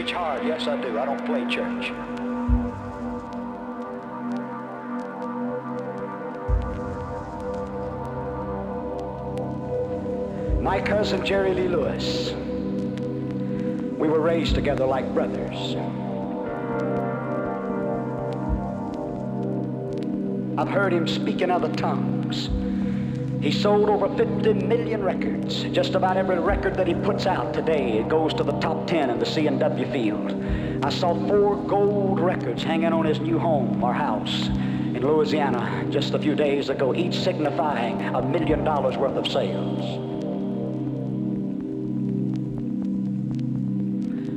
preach hard, yes I do. I don't play church. My cousin Jerry Lee Lewis. We were raised together like brothers. I've heard him speak in other tongues. He sold over 50 million records. Just about every record that he puts out today, it goes to the top 10 in the C&W field. I saw four gold records hanging on his new home or house in Louisiana just a few days ago, each signifying a million dollars worth of sales.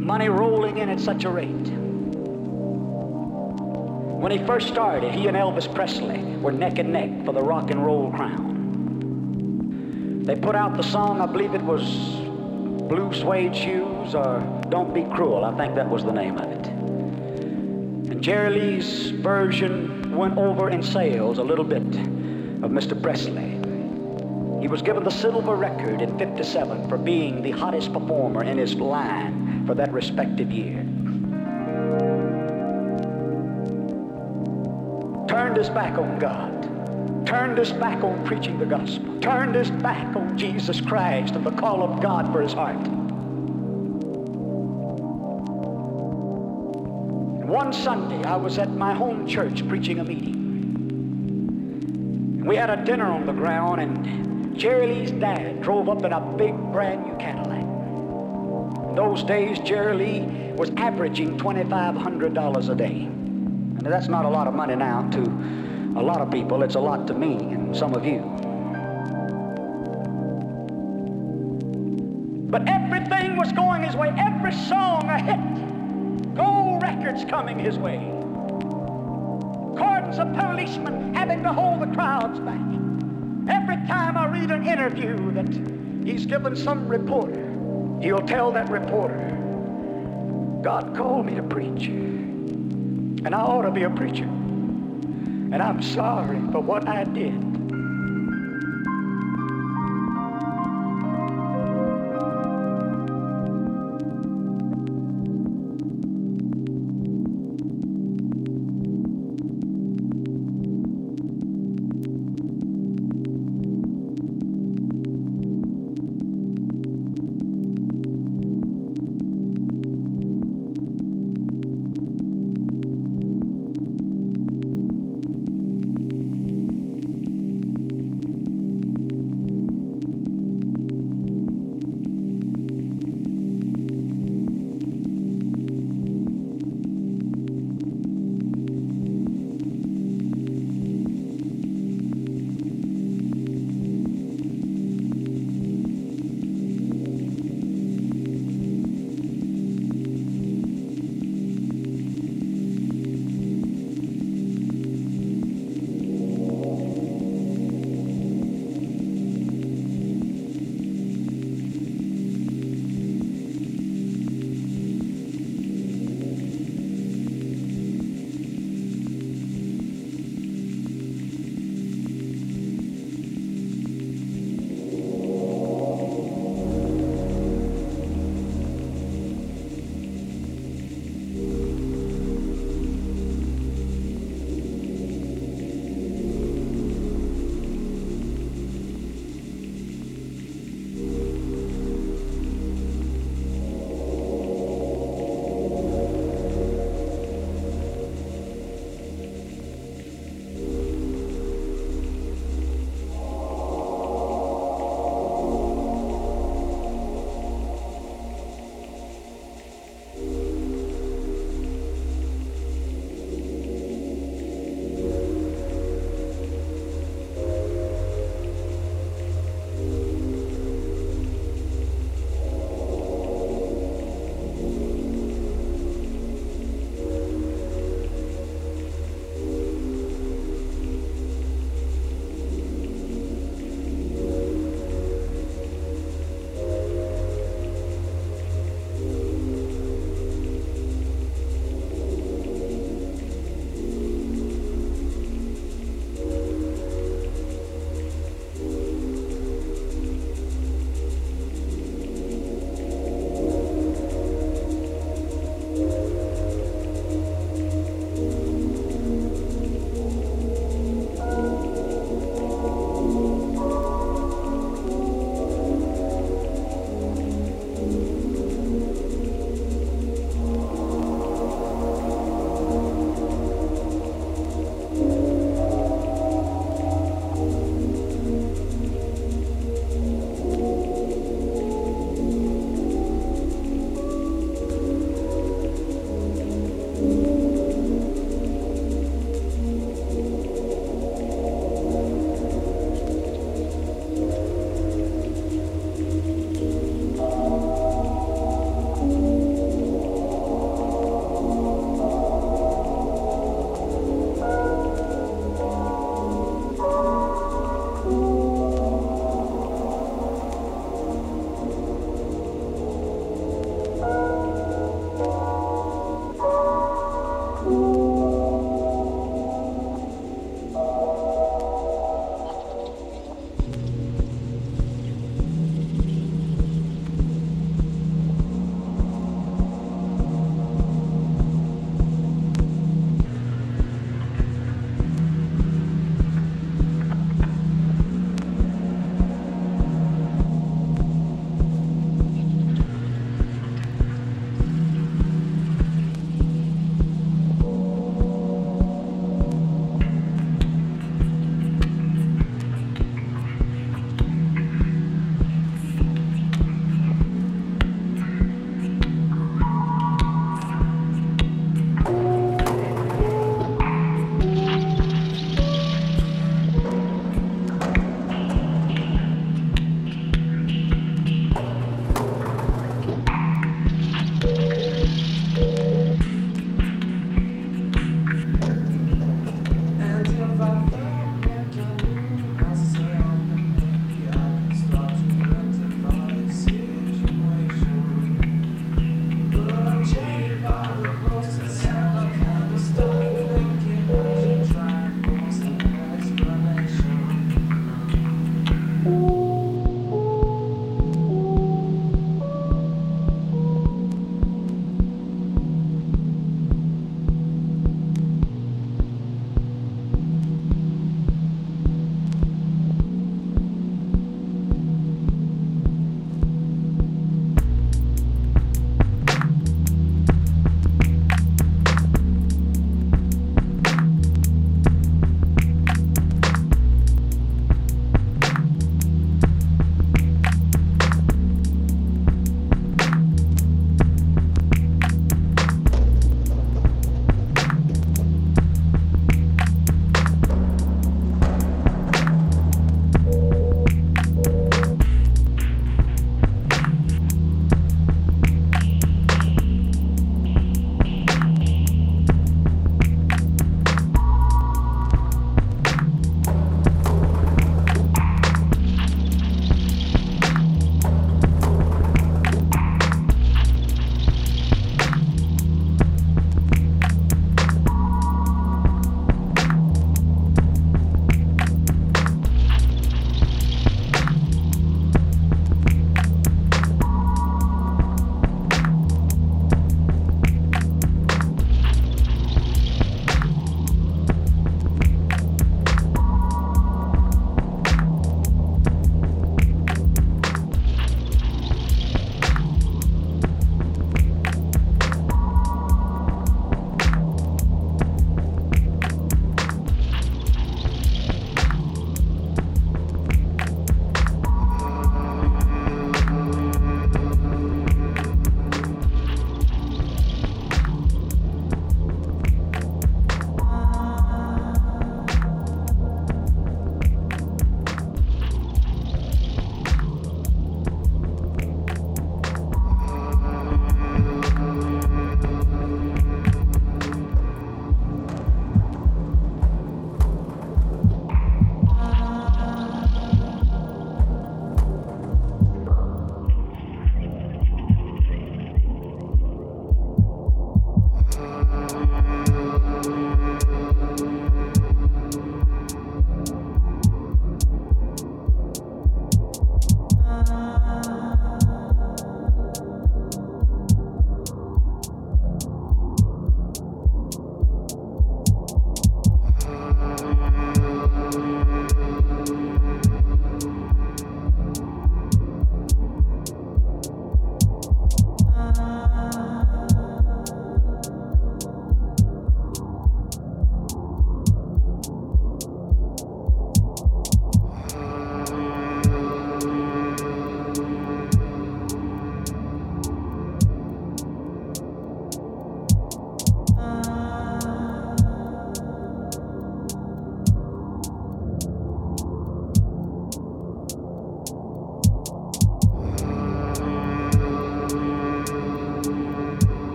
Money rolling in at such a rate. When he first started, he and Elvis Presley were neck and neck for the rock and. They put out the song, I believe it was Blue Suede Shoes or Don't Be Cruel. I think that was the name of it. And Jerry Lee's version went over in sales a little bit of Mr. Presley. He was given the silver record in 57 for being the hottest performer in his line for that respective year. Turned his back on God. Turned his back on preaching the gospel. Turned his back on Jesus Christ and the call of God for his heart. One Sunday, I was at my home church preaching a meeting. We had a dinner on the ground, and Jerry Lee's dad drove up in a big brand new Cadillac. In those days, Jerry Lee was averaging $2,500 a day. And that's not a lot of money now to a lot of people. It's a lot to me and some of you. But everything was going his way. Every song a hit. Gold records coming his way. Cordons of policemen having to hold the crowds back. Every time I read an interview that he's given some reporter, he'll tell that reporter, God called me to preach. And I ought to be a preacher. And I'm sorry for what I did.